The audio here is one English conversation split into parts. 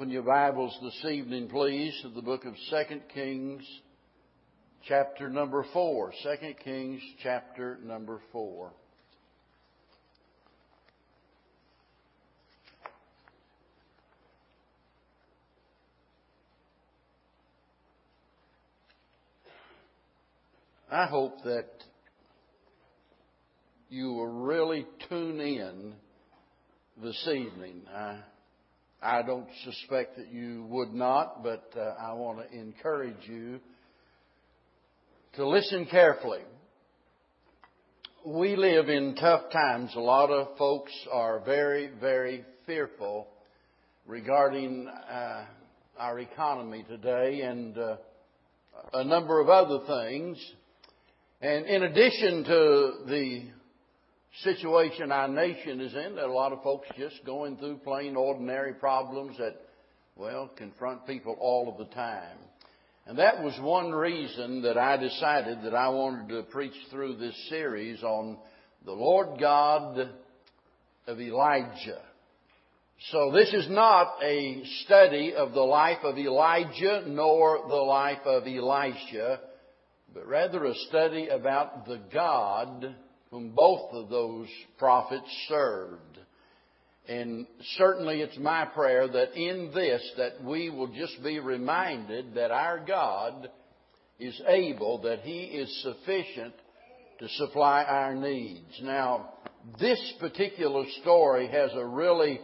Open your Bibles this evening, please, to the book of 2 Kings, chapter number 4. 2 Kings, chapter number 4. I hope that you will really tune in this evening. I, I don't suspect that you would not, but uh, I want to encourage you to listen carefully. We live in tough times. A lot of folks are very, very fearful regarding uh, our economy today and uh, a number of other things. And in addition to the situation our nation is in that a lot of folks just going through plain ordinary problems that, well, confront people all of the time. And that was one reason that I decided that I wanted to preach through this series on the Lord God of Elijah. So this is not a study of the life of Elijah nor the life of Elisha, but rather a study about the God whom both of those prophets served. And certainly it's my prayer that in this that we will just be reminded that our God is able, that He is sufficient to supply our needs. Now, this particular story has a really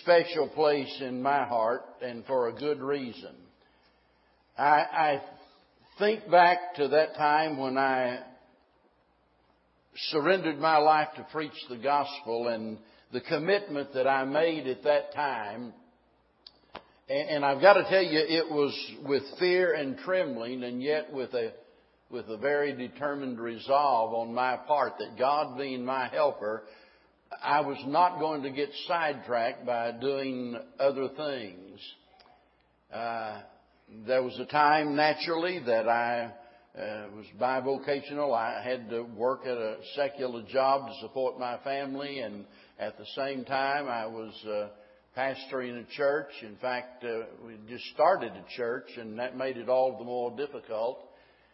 special place in my heart and for a good reason. I, I think back to that time when I surrendered my life to preach the gospel and the commitment that I made at that time. And I've got to tell you, it was with fear and trembling and yet with a, with a very determined resolve on my part that God being my helper, I was not going to get sidetracked by doing other things. Uh, there was a time naturally that I uh, was bivocational. I had to work at a secular job to support my family, and at the same time, I was uh, pastoring a church. In fact, uh, we just started a church, and that made it all the more difficult.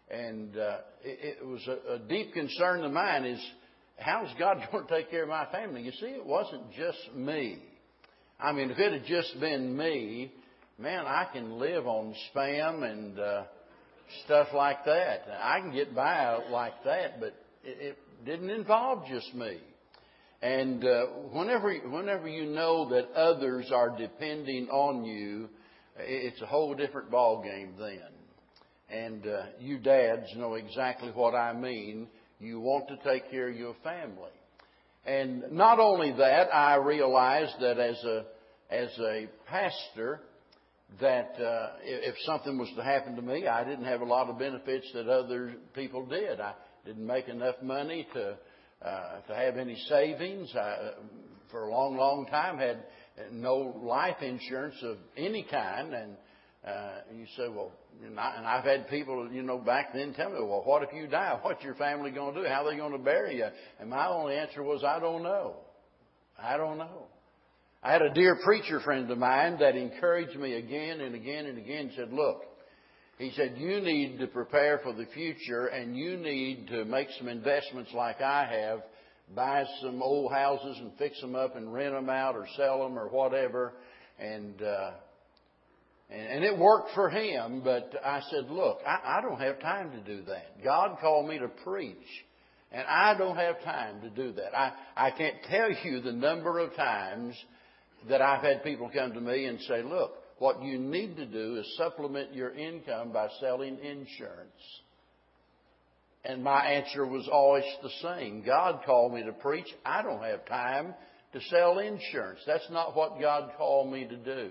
And uh, it, it was a, a deep concern of mine: is how's God going to take care of my family? You see, it wasn't just me. I mean, if it had just been me, man, I can live on spam and uh, stuff like that. I can get by like that, but it, it didn't involve just me. And uh, whenever whenever you know that others are depending on you, it's a whole different ball game then. And uh, you dads know exactly what I mean. You want to take care of your family. And not only that, I realized that as a as a pastor, that uh, if something was to happen to me, I didn't have a lot of benefits that other people did. I didn't make enough money to uh, to have any savings. I, for a long, long time, had no life insurance of any kind, and uh, you say, well, and, I, and I've had people, you know, back then tell me, well, what if you die? What's your family going to do? How are they going to bury you? And my only answer was, I don't know. I don't know. I had a dear preacher friend of mine that encouraged me again and again and again. Said, "Look," he said, "you need to prepare for the future, and you need to make some investments like I have, buy some old houses and fix them up and rent them out or sell them or whatever." And uh, and, it worked for him. But I said, "Look, I, I don't have time to do that. God called me to preach." And I don't have time to do that. I, I can't tell you the number of times that I've had people come to me and say, look, what you need to do is supplement your income by selling insurance. And my answer was always the same. God called me to preach. I don't have time to sell insurance. That's not what God called me to do.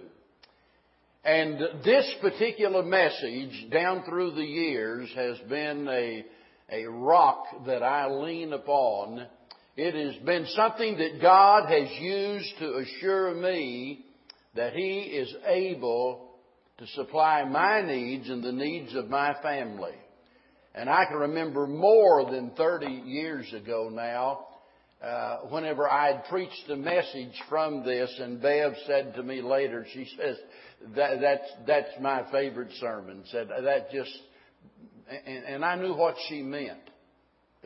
And this particular message down through the years has been a, a rock that I lean upon it has been something that God has used to assure me that He is able to supply my needs and the needs of my family. And I can remember more than 30 years ago now, uh, whenever I had preached a message from this, and Bev said to me later, she says, that, that's, that's my favorite sermon. Said, that just, and, and I knew what she meant.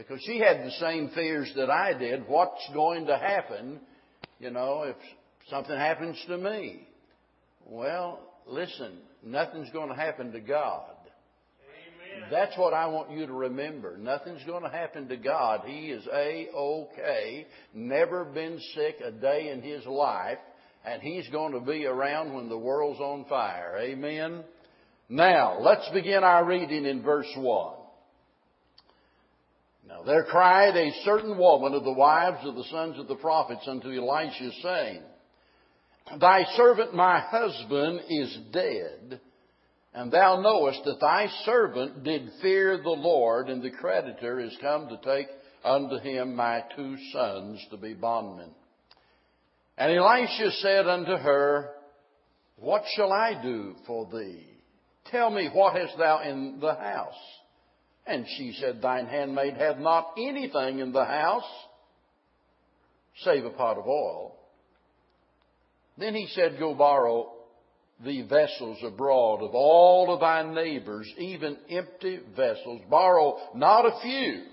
Because she had the same fears that I did. What's going to happen, you know, if something happens to me? Well, listen, nothing's going to happen to God. That's what I want you to remember. Nothing's going to happen to God. He is A-OK, never been sick a day in his life, and he's going to be around when the world's on fire. Amen? Now, let's begin our reading in verse 1. Now there cried a certain woman of the wives of the sons of the prophets unto Elisha, saying, Thy servant my husband is dead, and thou knowest that thy servant did fear the Lord, and the creditor is come to take unto him my two sons to be bondmen. And Elisha said unto her, What shall I do for thee? Tell me, what hast thou in the house? And she said, Thine handmaid hath not anything in the house, save a pot of oil. Then he said, Go borrow the vessels abroad of all of thy neighbors, even empty vessels. Borrow not a few.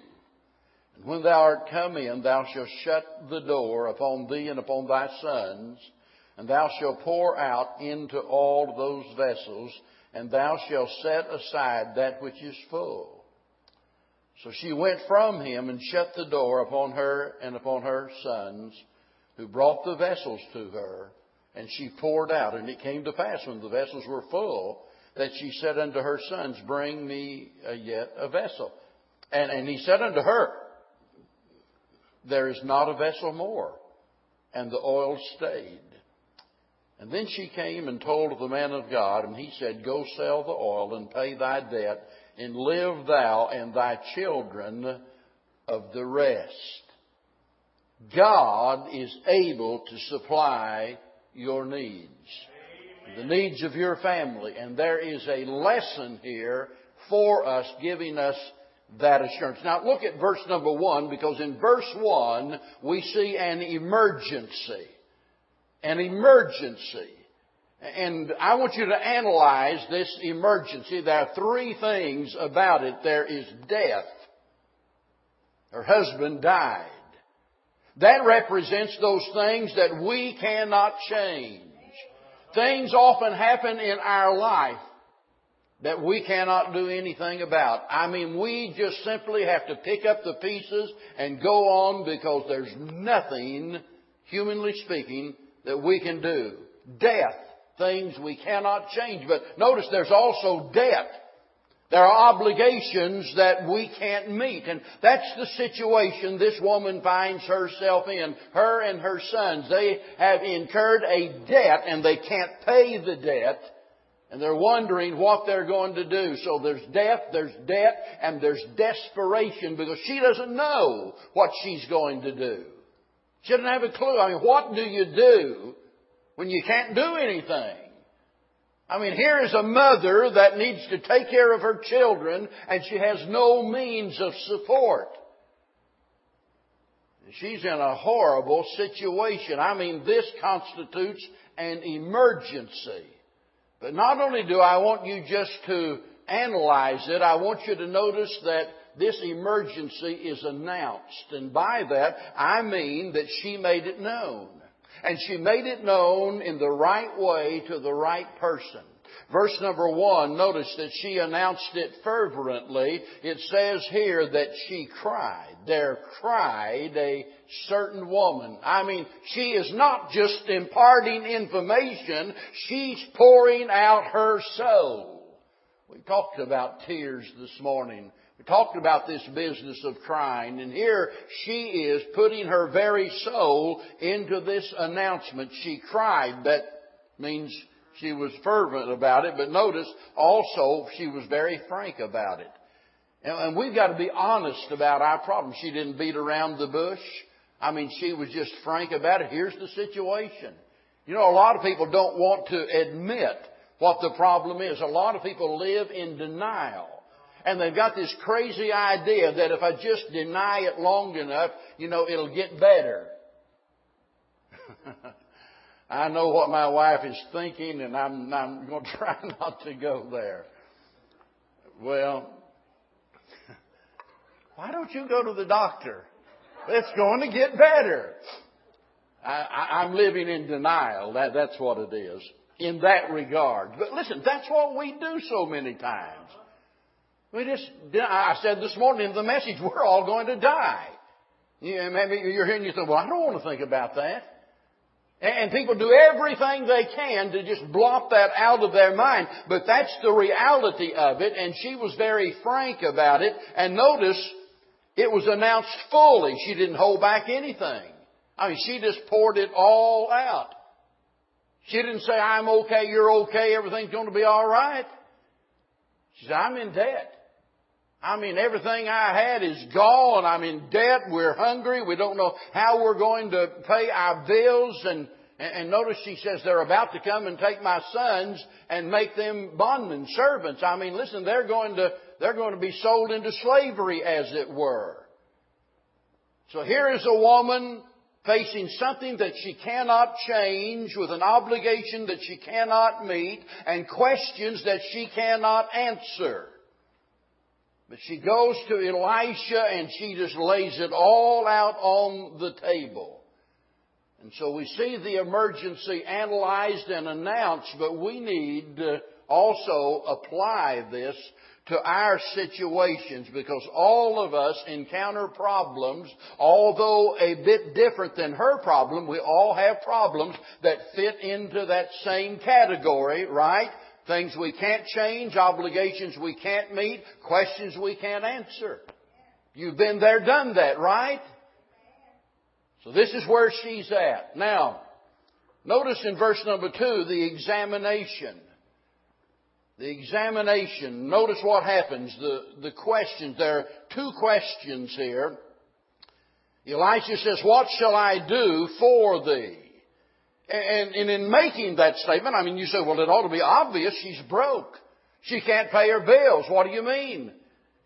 And when thou art come in, thou shalt shut the door upon thee and upon thy sons, and thou shalt pour out into all those vessels, and thou shalt set aside that which is full. So she went from him and shut the door upon her and upon her sons, who brought the vessels to her. And she poured out. And it came to pass when the vessels were full that she said unto her sons, Bring me uh, yet a vessel. And, and he said unto her, There is not a vessel more. And the oil stayed. And then she came and told the man of God, and he said, Go sell the oil and pay thy debt, and live thou and thy children of the rest. God is able to supply your needs, the needs of your family. And there is a lesson here for us, giving us that assurance. Now look at verse number one, because in verse one, we see an emergency. An emergency. And I want you to analyze this emergency. There are three things about it. There is death. Her husband died. That represents those things that we cannot change. Things often happen in our life that we cannot do anything about. I mean, we just simply have to pick up the pieces and go on because there's nothing, humanly speaking, that we can do. Death, things we cannot change. But notice there's also debt. There are obligations that we can't meet. And that's the situation this woman finds herself in. Her and her sons, they have incurred a debt and they can't pay the debt. And they're wondering what they're going to do. So there's death, there's debt, and there's desperation because she doesn't know what she's going to do. She doesn't have a clue. I mean, what do you do when you can't do anything? I mean, here is a mother that needs to take care of her children and she has no means of support. She's in a horrible situation. I mean, this constitutes an emergency. But not only do I want you just to analyze it, I want you to notice that this emergency is announced. And by that, I mean that she made it known. And she made it known in the right way to the right person. Verse number one, notice that she announced it fervently. It says here that she cried. There cried a certain woman. I mean, she is not just imparting information, she's pouring out her soul. We talked about tears this morning. We talked about this business of crying, and here she is putting her very soul into this announcement. She cried. That means she was fervent about it, but notice also she was very frank about it. And we've got to be honest about our problem. She didn't beat around the bush. I mean, she was just frank about it. Here's the situation. You know, a lot of people don't want to admit what the problem is. A lot of people live in denial. And they've got this crazy idea that if I just deny it long enough, you know, it'll get better. I know what my wife is thinking, and I'm, I'm going to try not to go there. Well, why don't you go to the doctor? It's going to get better. I, am living in denial. That, that's what it is in that regard. But listen, that's what we do so many times. We just, I said this morning in the message, we're all going to die. Maybe you're here and you think, well, I don't want to think about that. And people do everything they can to just blot that out of their mind. But that's the reality of it. And she was very frank about it. And notice, it was announced fully. She didn't hold back anything. I mean, she just poured it all out. She didn't say, I'm okay, you're okay, everything's going to be alright. She said, I'm in debt. I mean, everything I had is gone. I'm in debt. We're hungry. We don't know how we're going to pay our bills. And, and notice she says they're about to come and take my sons and make them bondmen, servants. I mean, listen, they're going to, they're going to be sold into slavery as it were. So here is a woman facing something that she cannot change, with an obligation that she cannot meet, and questions that she cannot answer. But she goes to Elisha and she just lays it all out on the table. And so we see the emergency analyzed and announced, but we need to also apply this to our situations because all of us encounter problems, although a bit different than her problem, we all have problems that fit into that same category, right? Things we can't change, obligations we can't meet, questions we can't answer. You've been there, done that, right? So this is where she's at. Now, notice in verse number two, the examination. The examination. Notice what happens. The, the questions. There are two questions here. Elisha says, What shall I do for thee? And, and in making that statement, I mean, you say, well, it ought to be obvious she's broke. She can't pay her bills. What do you mean?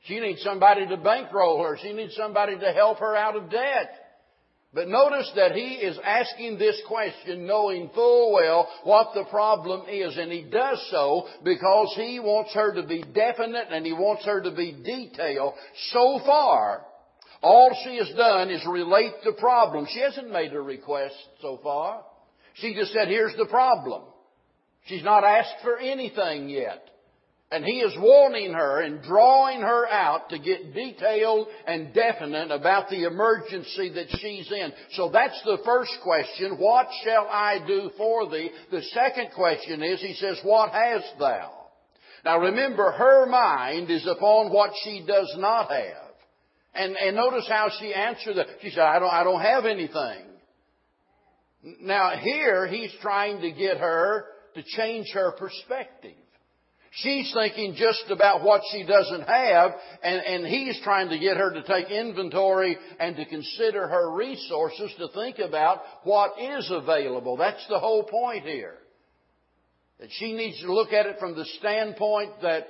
She needs somebody to bankroll her. She needs somebody to help her out of debt. But notice that he is asking this question knowing full well what the problem is. And he does so because he wants her to be definite and he wants her to be detailed. So far, all she has done is relate the problem. She hasn't made a request so far. She just said, here's the problem. She's not asked for anything yet. And he is warning her and drawing her out to get detailed and definite about the emergency that she's in. So that's the first question. What shall I do for thee? The second question is, he says, what hast thou? Now remember, her mind is upon what she does not have. And, and notice how she answered that. She said, I don't, I don't have anything. Now here, he's trying to get her to change her perspective. She's thinking just about what she doesn't have, and, and he's trying to get her to take inventory and to consider her resources to think about what is available. That's the whole point here. That she needs to look at it from the standpoint that,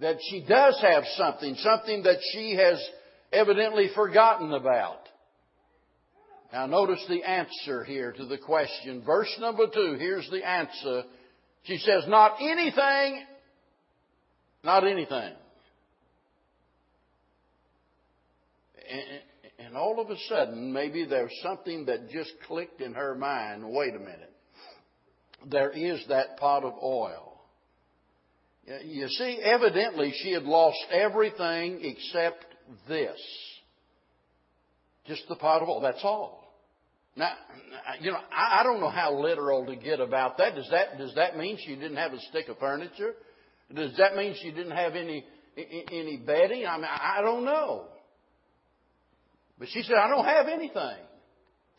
that she does have something, something that she has evidently forgotten about. Now notice the answer here to the question. Verse number two, here's the answer. She says, not anything not anything. And, and all of a sudden, maybe there's something that just clicked in her mind. Wait a minute. There is that pot of oil. You see, evidently she had lost everything except this. Just the pot of oil. That's all. Now, you know, I, I don't know how literal to get about that. Does that does that mean she didn't have a stick of furniture? Does that mean she didn't have any any bedding? I mean, I don't know. But she said, I don't have anything.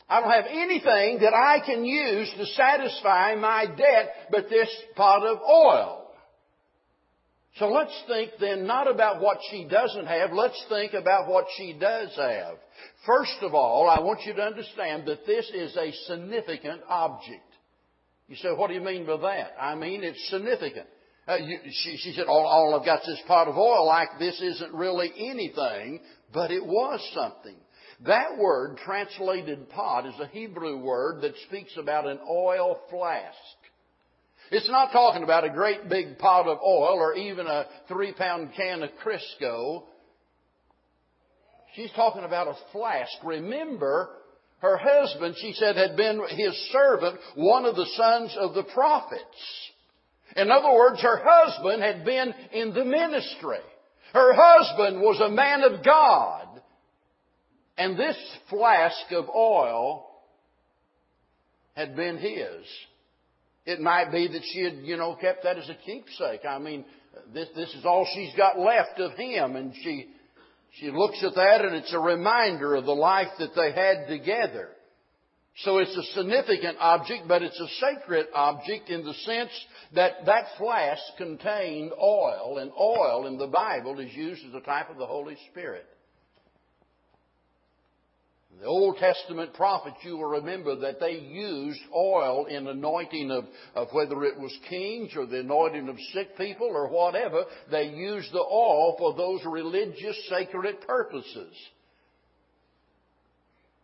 I don't have anything that I can use to satisfy my debt but this pot of oil. So let's think then not about what she doesn't have, let's think about what she does have. First of all, I want you to understand that this is a significant object. You say, what do you mean by that? I mean it's significant. Uh, you, she, she said, all, all I've got is this pot of oil like this isn't really anything, but it was something. That word, translated pot, is a Hebrew word that speaks about an oil flask. It's not talking about a great big pot of oil or even a three pound can of Crisco. She's talking about a flask. Remember, her husband, she said, had been his servant, one of the sons of the prophets. In other words, her husband had been in the ministry. Her husband was a man of God. And this flask of oil had been his. It might be that she had, you know, kept that as a keepsake. I mean, this, this is all she's got left of him. And she, she looks at that and it's a reminder of the life that they had together. So it's a significant object, but it's a sacred object in the sense that that flask contained oil, and oil in the Bible is used as a type of the Holy Spirit. The Old Testament prophets, you will remember that they used oil in anointing of, of whether it was kings or the anointing of sick people or whatever. They used the oil for those religious sacred purposes.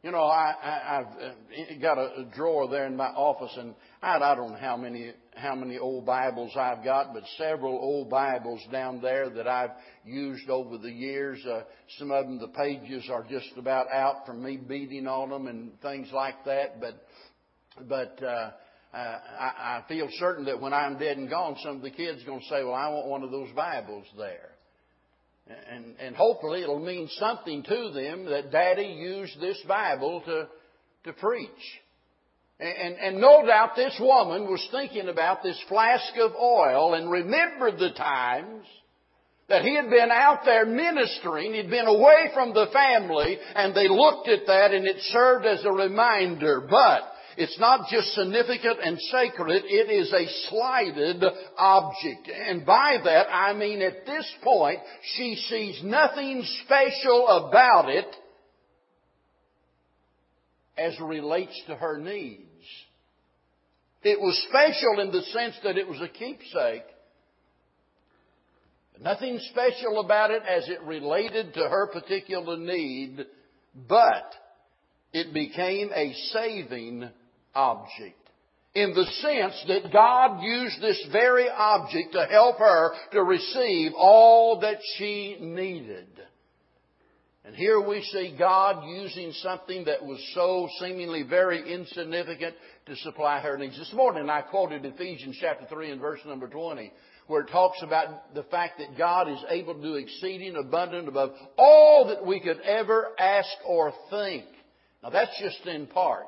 You know, I, I, I've uh, got a drawer there in my office, and I, I don't know how many how many old Bibles I've got, but several old Bibles down there that I've used over the years. Uh, some of them, the pages are just about out from me beating on them and things like that. But but uh, uh, I, I feel certain that when I'm dead and gone, some of the kids are going to say, "Well, I want one of those Bibles there." And, and hopefully it'll mean something to them that Daddy used this Bible to, to preach. And, and, no doubt this woman was thinking about this flask of oil and remembered the times that he had been out there ministering, he'd been away from the family, and they looked at that and it served as a reminder. But it's not just significant and sacred, it is a slighted object. And by that I mean at this point, she sees nothing special about it as relates to her needs. It was special in the sense that it was a keepsake. Nothing special about it as it related to her particular need, but it became a saving object. In the sense that God used this very object to help her to receive all that she needed. And here we see God using something that was so seemingly very insignificant to supply her needs. This morning I quoted Ephesians chapter 3 and verse number 20 where it talks about the fact that God is able to do exceeding abundant above all that we could ever ask or think. Now that's just in part.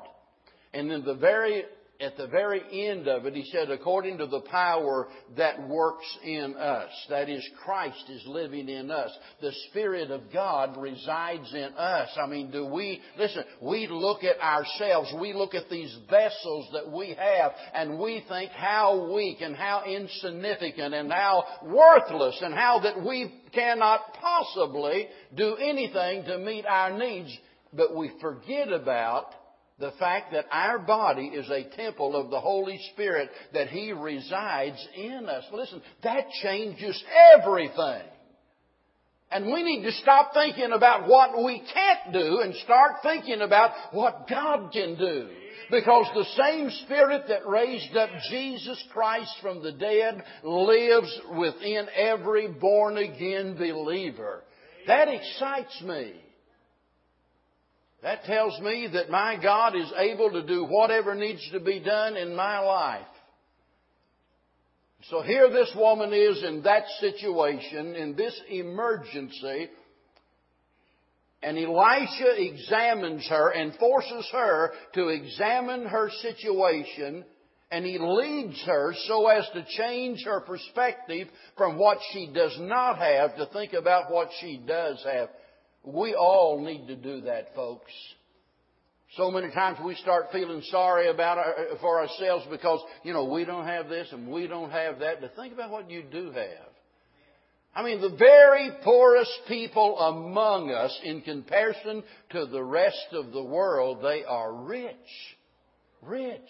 And then the very at the very end of it, he said, according to the power that works in us. That is, Christ is living in us. The Spirit of God resides in us. I mean, do we, listen, we look at ourselves, we look at these vessels that we have, and we think how weak and how insignificant and how worthless and how that we cannot possibly do anything to meet our needs. But we forget about the fact that our body is a temple of the Holy Spirit, that He resides in us. Listen, that changes everything. And we need to stop thinking about what we can't do and start thinking about what God can do. Because the same Spirit that raised up Jesus Christ from the dead lives within every born again believer. That excites me. That tells me that my God is able to do whatever needs to be done in my life. So here this woman is in that situation, in this emergency, and Elisha examines her and forces her to examine her situation, and he leads her so as to change her perspective from what she does not have to think about what she does have. We all need to do that, folks. So many times we start feeling sorry about our, for ourselves because, you know, we don't have this and we don't have that. But think about what you do have. I mean, the very poorest people among us in comparison to the rest of the world, they are rich. Rich.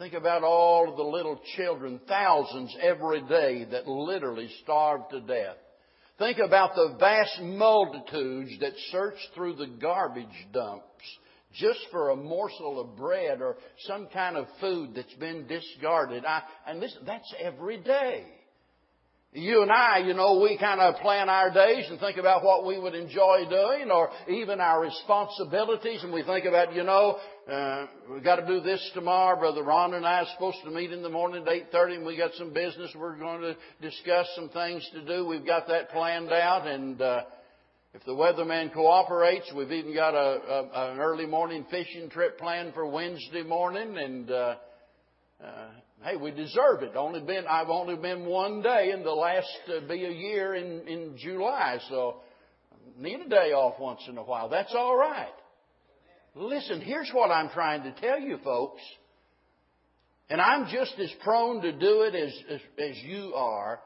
Think about all of the little children, thousands every day that literally starve to death. Think about the vast multitudes that search through the garbage dumps just for a morsel of bread or some kind of food that's been discarded. I, and this, that's every day. You and I, you know, we kind of plan our days and think about what we would enjoy doing or even our responsibilities and we think about, you know, uh, we've got to do this tomorrow. Brother Ron and I are supposed to meet in the morning at 8.30 and we got some business we're going to discuss some things to do. We've got that planned out and, uh, if the weatherman cooperates, we've even got a, a, an early morning fishing trip planned for Wednesday morning and, uh, uh, hey, we deserve it. Only been, I've only been one day in the last uh, be a year in, in July, so need a day off once in a while. That's all right. Listen, here's what I'm trying to tell you folks. And I'm just as prone to do it as, as, as you are.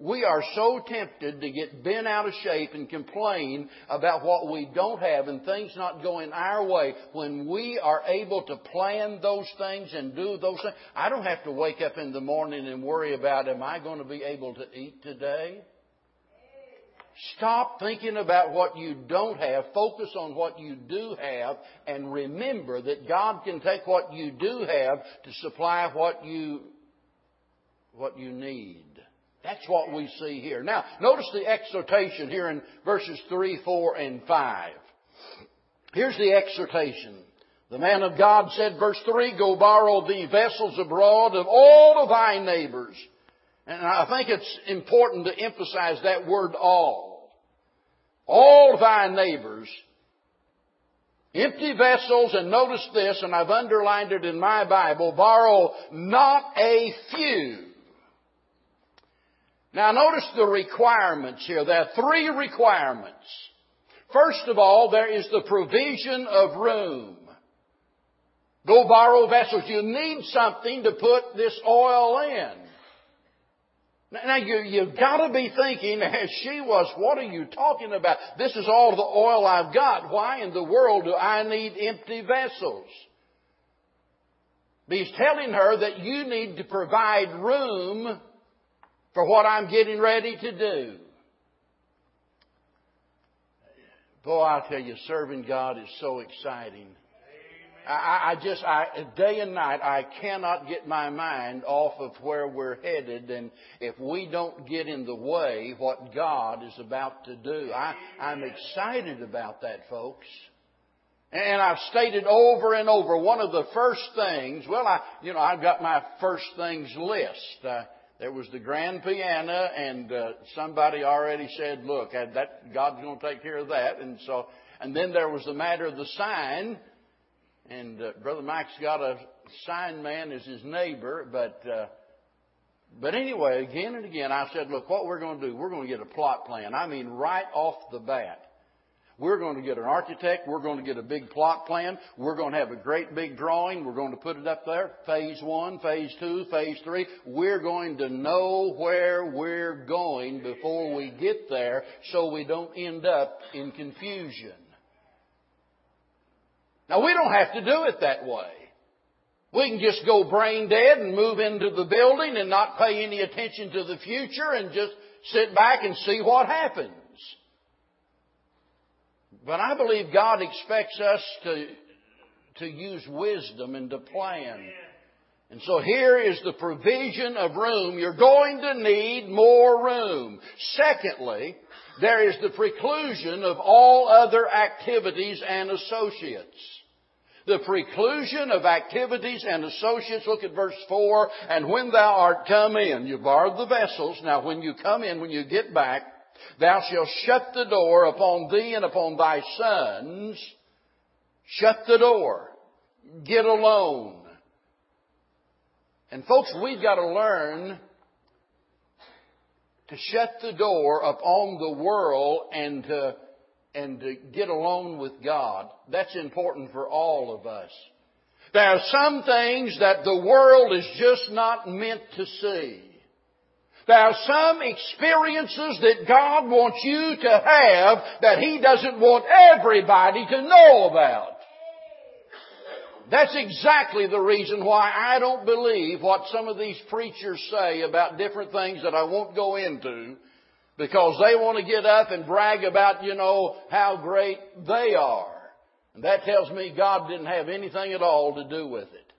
We are so tempted to get bent out of shape and complain about what we don't have and things not going our way when we are able to plan those things and do those things. I don't have to wake up in the morning and worry about, am I going to be able to eat today? Stop thinking about what you don't have. Focus on what you do have and remember that God can take what you do have to supply what you, what you need. That's what we see here. Now, notice the exhortation here in verses 3, 4, and 5. Here's the exhortation. The man of God said, verse 3, Go borrow thee vessels abroad of all of thy neighbors. And I think it's important to emphasize that word all. All thy neighbors. Empty vessels, and notice this, and I've underlined it in my Bible, borrow not a few now notice the requirements here. There are three requirements. First of all, there is the provision of room. Go borrow vessels. You need something to put this oil in. Now you, you've got to be thinking, as she was, what are you talking about? This is all the oil I've got. Why in the world do I need empty vessels? He's telling her that you need to provide room for what I'm getting ready to do. Boy, I'll tell you, serving God is so exciting. I, I just, I, day and night, I cannot get my mind off of where we're headed. And if we don't get in the way what God is about to do, I, I'm excited about that, folks. And I've stated over and over, one of the first things, well, I, you know, I've got my first things list. Uh, there was the grand piano, and uh, somebody already said, "Look, that God's going to take care of that." And so, and then there was the matter of the sign, and uh, Brother Mike's got a sign man as his neighbor, but. Uh, but anyway, again and again, I said, look, what we're going to do, we're going to get a plot plan. I mean, right off the bat. We're going to get an architect. We're going to get a big plot plan. We're going to have a great big drawing. We're going to put it up there. Phase one, phase two, phase three. We're going to know where we're going before we get there so we don't end up in confusion. Now we don't have to do it that way. We can just go brain dead and move into the building and not pay any attention to the future and just sit back and see what happens. But I believe God expects us to, to use wisdom and to plan. And so here is the provision of room. You're going to need more room. Secondly, there is the preclusion of all other activities and associates. The preclusion of activities and associates. Look at verse 4. And when thou art come in, you borrowed the vessels. Now when you come in, when you get back, Thou shalt shut the door upon thee and upon thy sons. Shut the door. Get alone. And folks, we've got to learn to shut the door upon the world and to, and to get alone with God. That's important for all of us. There are some things that the world is just not meant to see. There are some experiences that God wants you to have that He doesn't want everybody to know about. That's exactly the reason why I don't believe what some of these preachers say about different things that I won't go into because they want to get up and brag about, you know, how great they are. And that tells me God didn't have anything at all to do with it.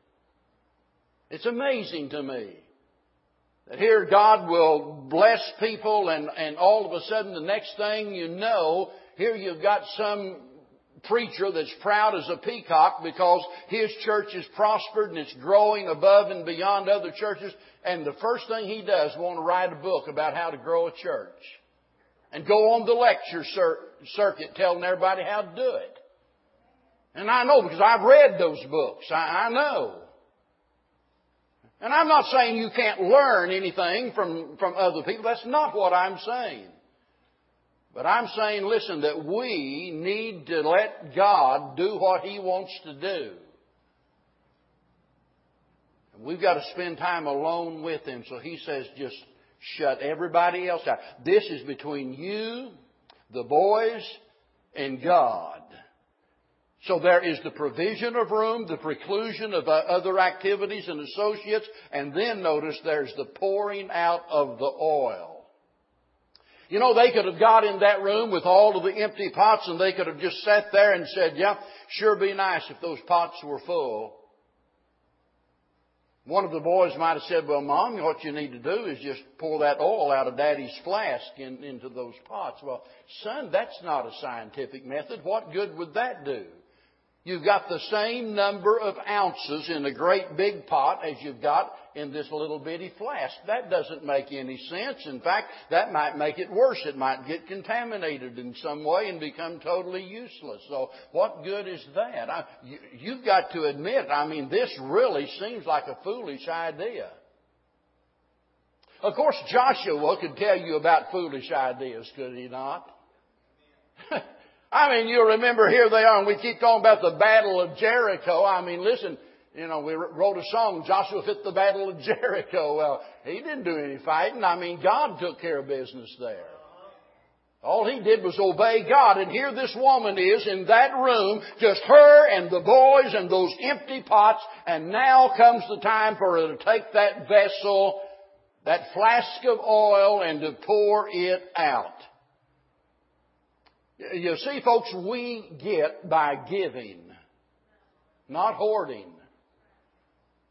It's amazing to me that here God will bless people and, and all of a sudden the next thing you know, here you've got some preacher that's proud as a peacock because his church is prospered and it's growing above and beyond other churches. And the first thing he does is want to write a book about how to grow a church. And go on the lecture circuit telling everybody how to do it. And I know because I've read those books. I, I know. And I'm not saying you can't learn anything from, from other people. That's not what I'm saying. But I'm saying, listen, that we need to let God do what He wants to do. We've got to spend time alone with Him. So He says, just shut everybody else out. This is between you, the boys, and God. So there is the provision of room, the preclusion of other activities and associates, and then notice there's the pouring out of the oil. You know, they could have got in that room with all of the empty pots and they could have just sat there and said, yeah, sure be nice if those pots were full. One of the boys might have said, well, mom, what you need to do is just pour that oil out of daddy's flask in, into those pots. Well, son, that's not a scientific method. What good would that do? You've got the same number of ounces in a great big pot as you've got in this little bitty flask. That doesn't make any sense. In fact, that might make it worse. It might get contaminated in some way and become totally useless. So what good is that? I, you, you've got to admit, I mean, this really seems like a foolish idea. Of course, Joshua could tell you about foolish ideas, could he not? I mean, you'll remember here they are, and we keep talking about the Battle of Jericho. I mean, listen, you know, we wrote a song, Joshua fit the Battle of Jericho. Well, he didn't do any fighting. I mean, God took care of business there. All he did was obey God. And here this woman is in that room, just her and the boys and those empty pots. And now comes the time for her to take that vessel, that flask of oil, and to pour it out. You see, folks, we get by giving, not hoarding.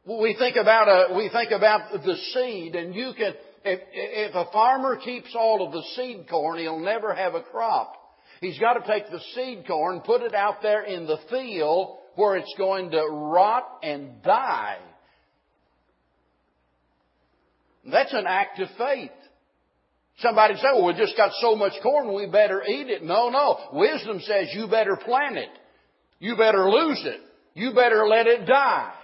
We think about a, we think about the seed, and you can, if, if a farmer keeps all of the seed corn, he'll never have a crop. He's got to take the seed corn, put it out there in the field where it's going to rot and die. That's an act of faith. Somebody say, well, we just got so much corn, we better eat it. No, no. Wisdom says you better plant it. You better lose it. You better let it die.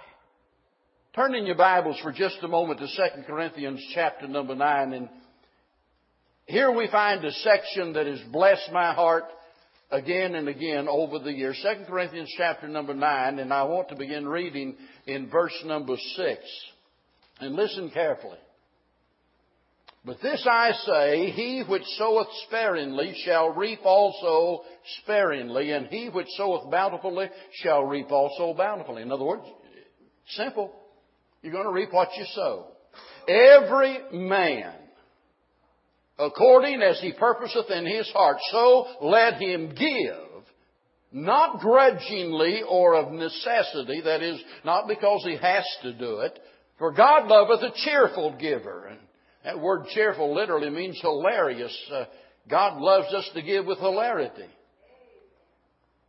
Turn in your Bibles for just a moment to 2 Corinthians chapter number 9 and here we find a section that has blessed my heart again and again over the years. 2 Corinthians chapter number 9 and I want to begin reading in verse number 6. And listen carefully. But this I say, he which soweth sparingly shall reap also sparingly, and he which soweth bountifully shall reap also bountifully. In other words, simple. You're going to reap what you sow. Every man, according as he purposeth in his heart, so let him give, not grudgingly or of necessity, that is, not because he has to do it, for God loveth a cheerful giver. That word cheerful literally means hilarious. Uh, God loves us to give with hilarity.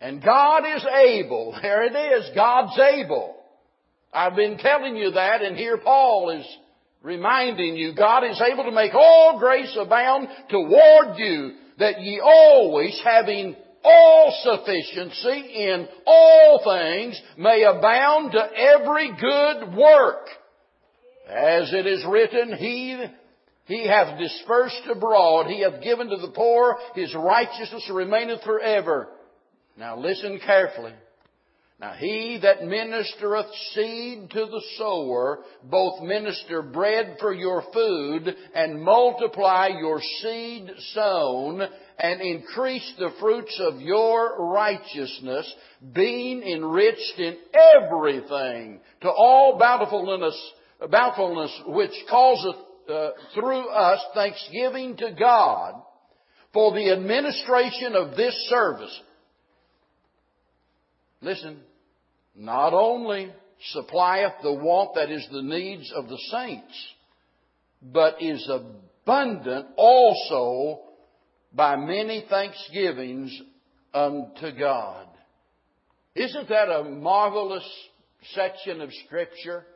And God is able. There it is. God's able. I've been telling you that, and here Paul is reminding you God is able to make all grace abound toward you, that ye always, having all sufficiency in all things, may abound to every good work. As it is written, He he hath dispersed abroad. He hath given to the poor. His righteousness remaineth forever. Now listen carefully. Now he that ministereth seed to the sower, both minister bread for your food, and multiply your seed sown, and increase the fruits of your righteousness, being enriched in everything to all bountifulness, bountifulness which causeth uh, through us thanksgiving to God for the administration of this service. Listen, not only supplieth the want that is the needs of the saints, but is abundant also by many thanksgivings unto God. Isn't that a marvelous section of Scripture?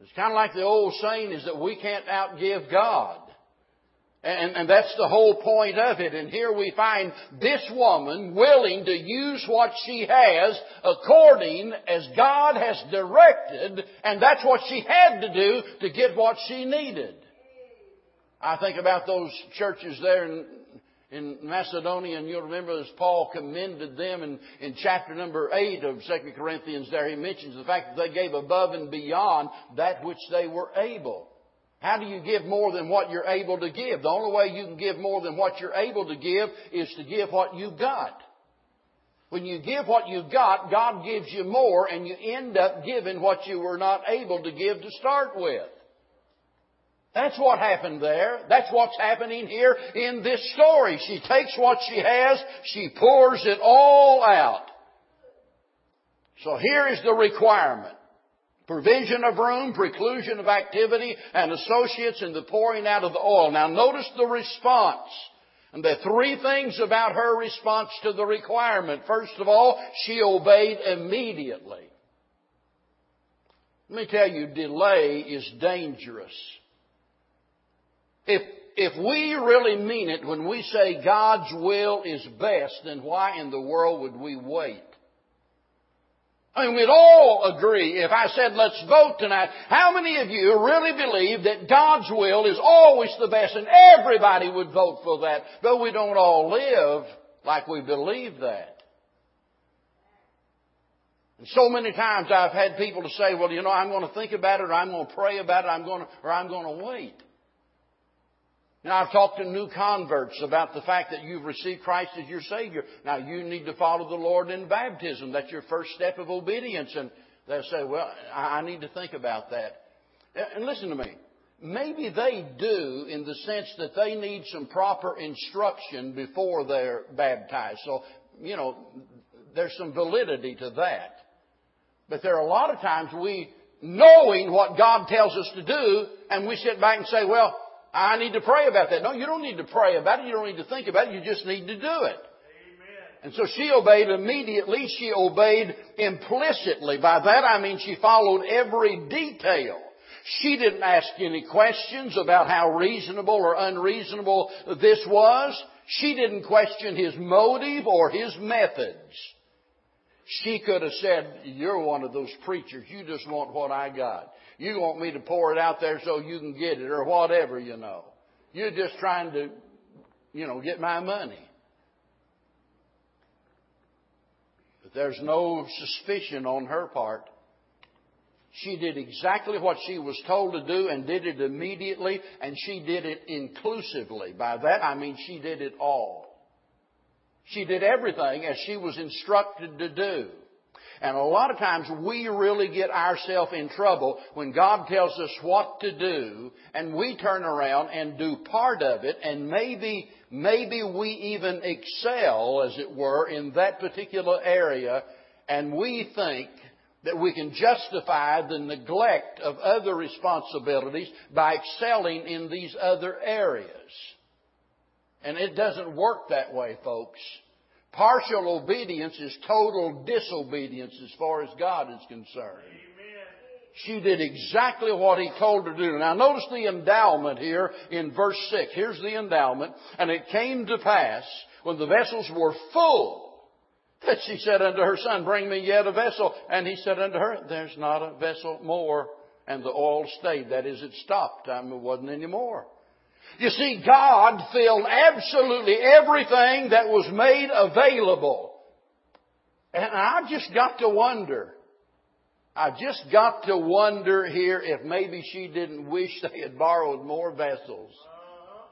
It's kind of like the old saying is that we can't outgive God. And, and that's the whole point of it. And here we find this woman willing to use what she has according as God has directed, and that's what she had to do to get what she needed. I think about those churches there in, in Macedonia, and you'll remember as Paul commended them in, in chapter number 8 of 2 Corinthians there, he mentions the fact that they gave above and beyond that which they were able. How do you give more than what you're able to give? The only way you can give more than what you're able to give is to give what you've got. When you give what you've got, God gives you more and you end up giving what you were not able to give to start with. That's what happened there. That's what's happening here in this story. She takes what she has, she pours it all out. So here is the requirement provision of room, preclusion of activity, and associates in the pouring out of the oil. Now notice the response. And are three things about her response to the requirement. First of all, she obeyed immediately. Let me tell you, delay is dangerous. If, if we really mean it when we say God's will is best, then why in the world would we wait? I mean, we'd all agree, if I said let's vote tonight, how many of you really believe that God's will is always the best and everybody would vote for that? But we don't all live like we believe that. And so many times I've had people to say, well, you know, I'm going to think about it or I'm going to pray about it I'm going to, or I'm going to wait. Now, I've talked to new converts about the fact that you've received Christ as your Savior. Now, you need to follow the Lord in baptism. That's your first step of obedience. And they'll say, well, I need to think about that. And listen to me. Maybe they do in the sense that they need some proper instruction before they're baptized. So, you know, there's some validity to that. But there are a lot of times we, knowing what God tells us to do, and we sit back and say, well, I need to pray about that. No, you don't need to pray about it. You don't need to think about it. You just need to do it. Amen. And so she obeyed immediately. She obeyed implicitly. By that I mean she followed every detail. She didn't ask any questions about how reasonable or unreasonable this was. She didn't question his motive or his methods. She could have said, you're one of those preachers. You just want what I got. You want me to pour it out there so you can get it or whatever, you know. You're just trying to, you know, get my money. But there's no suspicion on her part. She did exactly what she was told to do and did it immediately, and she did it inclusively. By that I mean she did it all. She did everything as she was instructed to do. And a lot of times we really get ourselves in trouble when God tells us what to do and we turn around and do part of it and maybe, maybe we even excel, as it were, in that particular area and we think that we can justify the neglect of other responsibilities by excelling in these other areas. And it doesn't work that way, folks. Partial obedience is total disobedience as far as God is concerned. She did exactly what he told her to do. Now notice the endowment here in verse 6. Here's the endowment. And it came to pass when the vessels were full that she said unto her son, Bring me yet a vessel. And he said unto her, There's not a vessel more. And the oil stayed. That is, it stopped. I mean, it wasn't any more. You see, God filled absolutely everything that was made available. And I've just got to wonder. I just got to wonder here if maybe she didn't wish they had borrowed more vessels.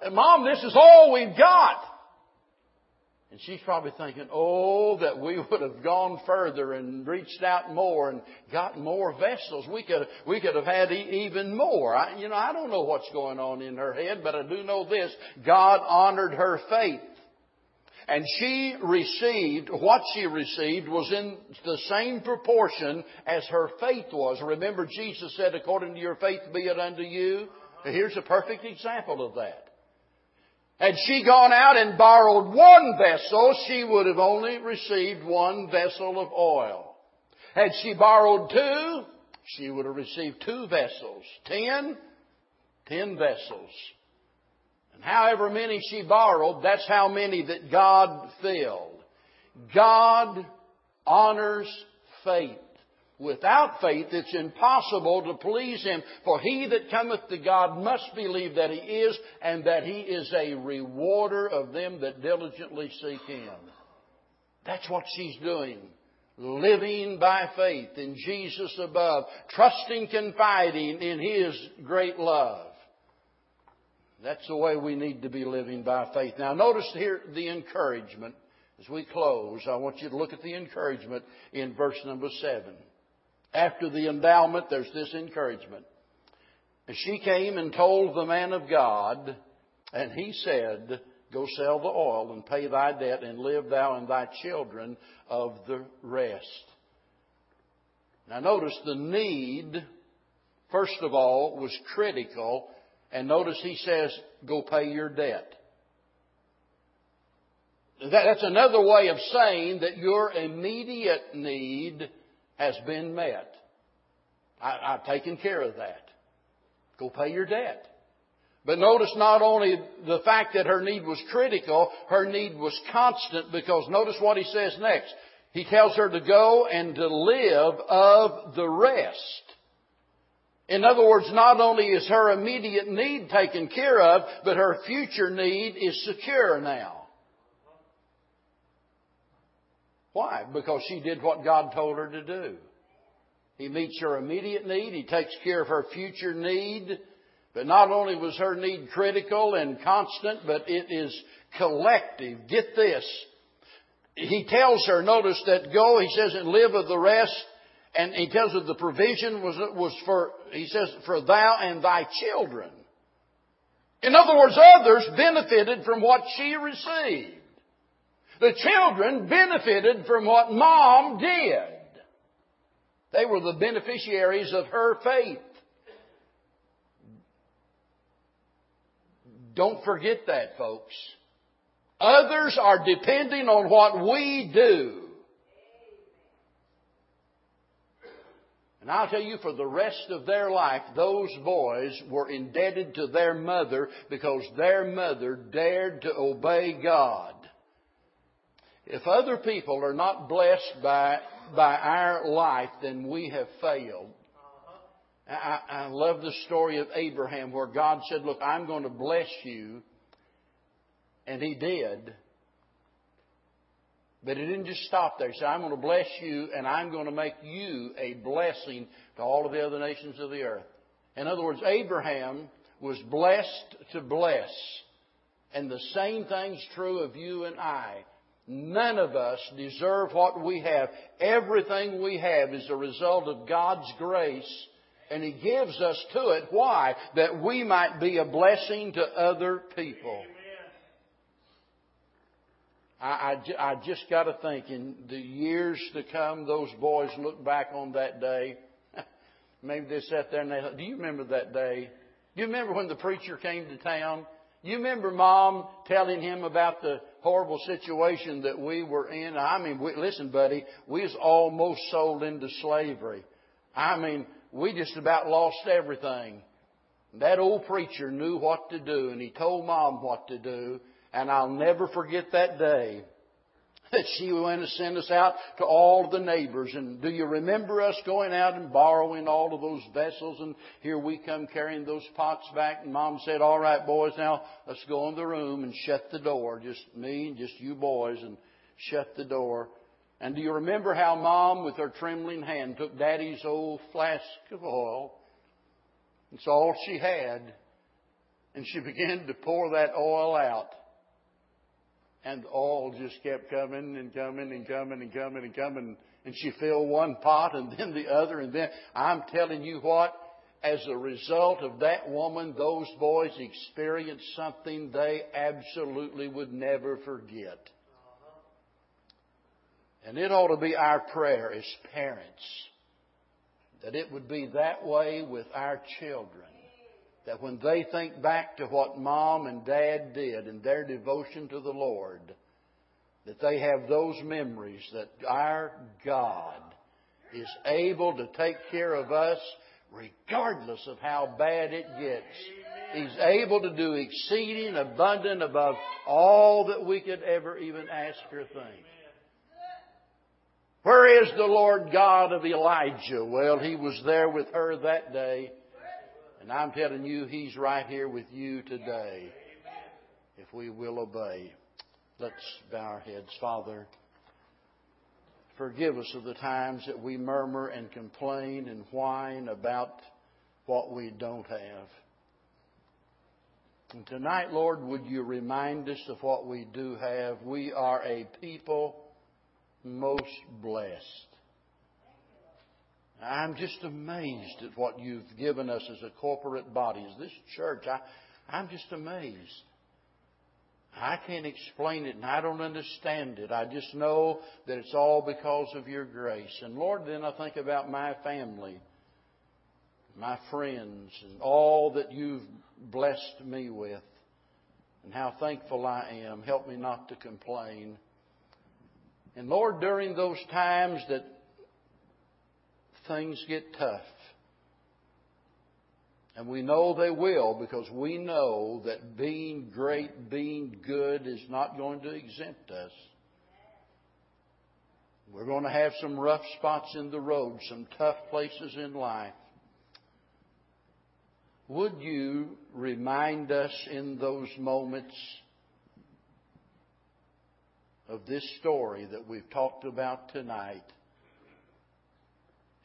And Mom, this is all we've got. And she's probably thinking, oh, that we would have gone further and reached out more and got more vessels. We could, we could have had even more. I, you know, I don't know what's going on in her head, but I do know this. God honored her faith. And she received, what she received was in the same proportion as her faith was. Remember Jesus said, according to your faith be it unto you. Here's a perfect example of that. Had she gone out and borrowed one vessel, she would have only received one vessel of oil. Had she borrowed two, she would have received two vessels. Ten, ten vessels. And however many she borrowed, that's how many that God filled. God honors faith. Without faith, it's impossible to please Him. For he that cometh to God must believe that He is, and that He is a rewarder of them that diligently seek Him. That's what she's doing. Living by faith in Jesus above, trusting, confiding in His great love. That's the way we need to be living by faith. Now notice here the encouragement. As we close, I want you to look at the encouragement in verse number seven. After the endowment, there's this encouragement. And she came and told the man of God, and he said, Go sell the oil and pay thy debt, and live thou and thy children of the rest. Now notice the need, first of all, was critical and notice he says, go pay your debt. That's another way of saying that your immediate need has been met. I, have taken care of that. Go pay your debt. But notice not only the fact that her need was critical, her need was constant because notice what he says next. He tells her to go and to live of the rest. In other words, not only is her immediate need taken care of, but her future need is secure now. Why? Because she did what God told her to do. He meets her immediate need. He takes care of her future need. But not only was her need critical and constant, but it is collective. Get this. He tells her, notice that go, he says, and live of the rest and he tells her the provision was, was for, he says, for thou and thy children. In other words, others benefited from what she received. The children benefited from what mom did. They were the beneficiaries of her faith. Don't forget that, folks. Others are depending on what we do. And I'll tell you, for the rest of their life, those boys were indebted to their mother because their mother dared to obey God. If other people are not blessed by, by our life, then we have failed. I, I love the story of Abraham where God said, Look, I'm going to bless you. And he did. But it didn't just stop there. He said, I'm going to bless you and I'm going to make you a blessing to all of the other nations of the earth. In other words, Abraham was blessed to bless. And the same thing's true of you and I. None of us deserve what we have. Everything we have is a result of God's grace, and He gives us to it. Why? That we might be a blessing to other people. I, I, I just got to think in the years to come, those boys look back on that day. Maybe they sat there and they, do you remember that day? Do you remember when the preacher came to town? You remember mom telling him about the horrible situation that we were in? I mean, we, listen, buddy, we was almost sold into slavery. I mean, we just about lost everything. That old preacher knew what to do and he told mom what to do and I'll never forget that day that she went and sent us out to all the neighbors. And do you remember us going out and borrowing all of those vessels? And here we come carrying those pots back. And Mom said, all right, boys, now let's go in the room and shut the door. Just me and just you boys and shut the door. And do you remember how Mom, with her trembling hand, took Daddy's old flask of oil? It's all she had. And she began to pour that oil out. And all just kept coming and coming and coming and coming and coming. And she filled one pot and then the other. And then I'm telling you what, as a result of that woman, those boys experienced something they absolutely would never forget. And it ought to be our prayer as parents that it would be that way with our children. That when they think back to what mom and dad did in their devotion to the Lord, that they have those memories that our God is able to take care of us regardless of how bad it gets. He's able to do exceeding abundant above all that we could ever even ask or think. Where is the Lord God of Elijah? Well, he was there with her that day. And I'm telling you, he's right here with you today. If we will obey. Let's bow our heads. Father, forgive us of the times that we murmur and complain and whine about what we don't have. And tonight, Lord, would you remind us of what we do have? We are a people most blessed. I'm just amazed at what you've given us as a corporate body, as this church. I, I'm just amazed. I can't explain it and I don't understand it. I just know that it's all because of your grace. And Lord, then I think about my family, my friends, and all that you've blessed me with, and how thankful I am. Help me not to complain. And Lord, during those times that things get tough, and we know they will because we know that being great, being good is not going to exempt us. We're going to have some rough spots in the road, some tough places in life. Would you remind us in those moments of this story that we've talked about tonight.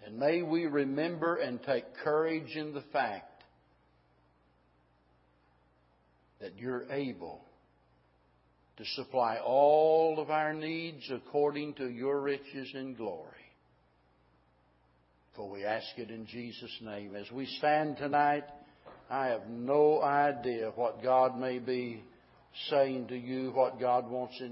And may we remember and take courage in the fact that you're able to supply all of our needs according to your riches and glory. For we ask it in Jesus' name. As we stand tonight, I have no idea what God may be saying to you, what God wants in you.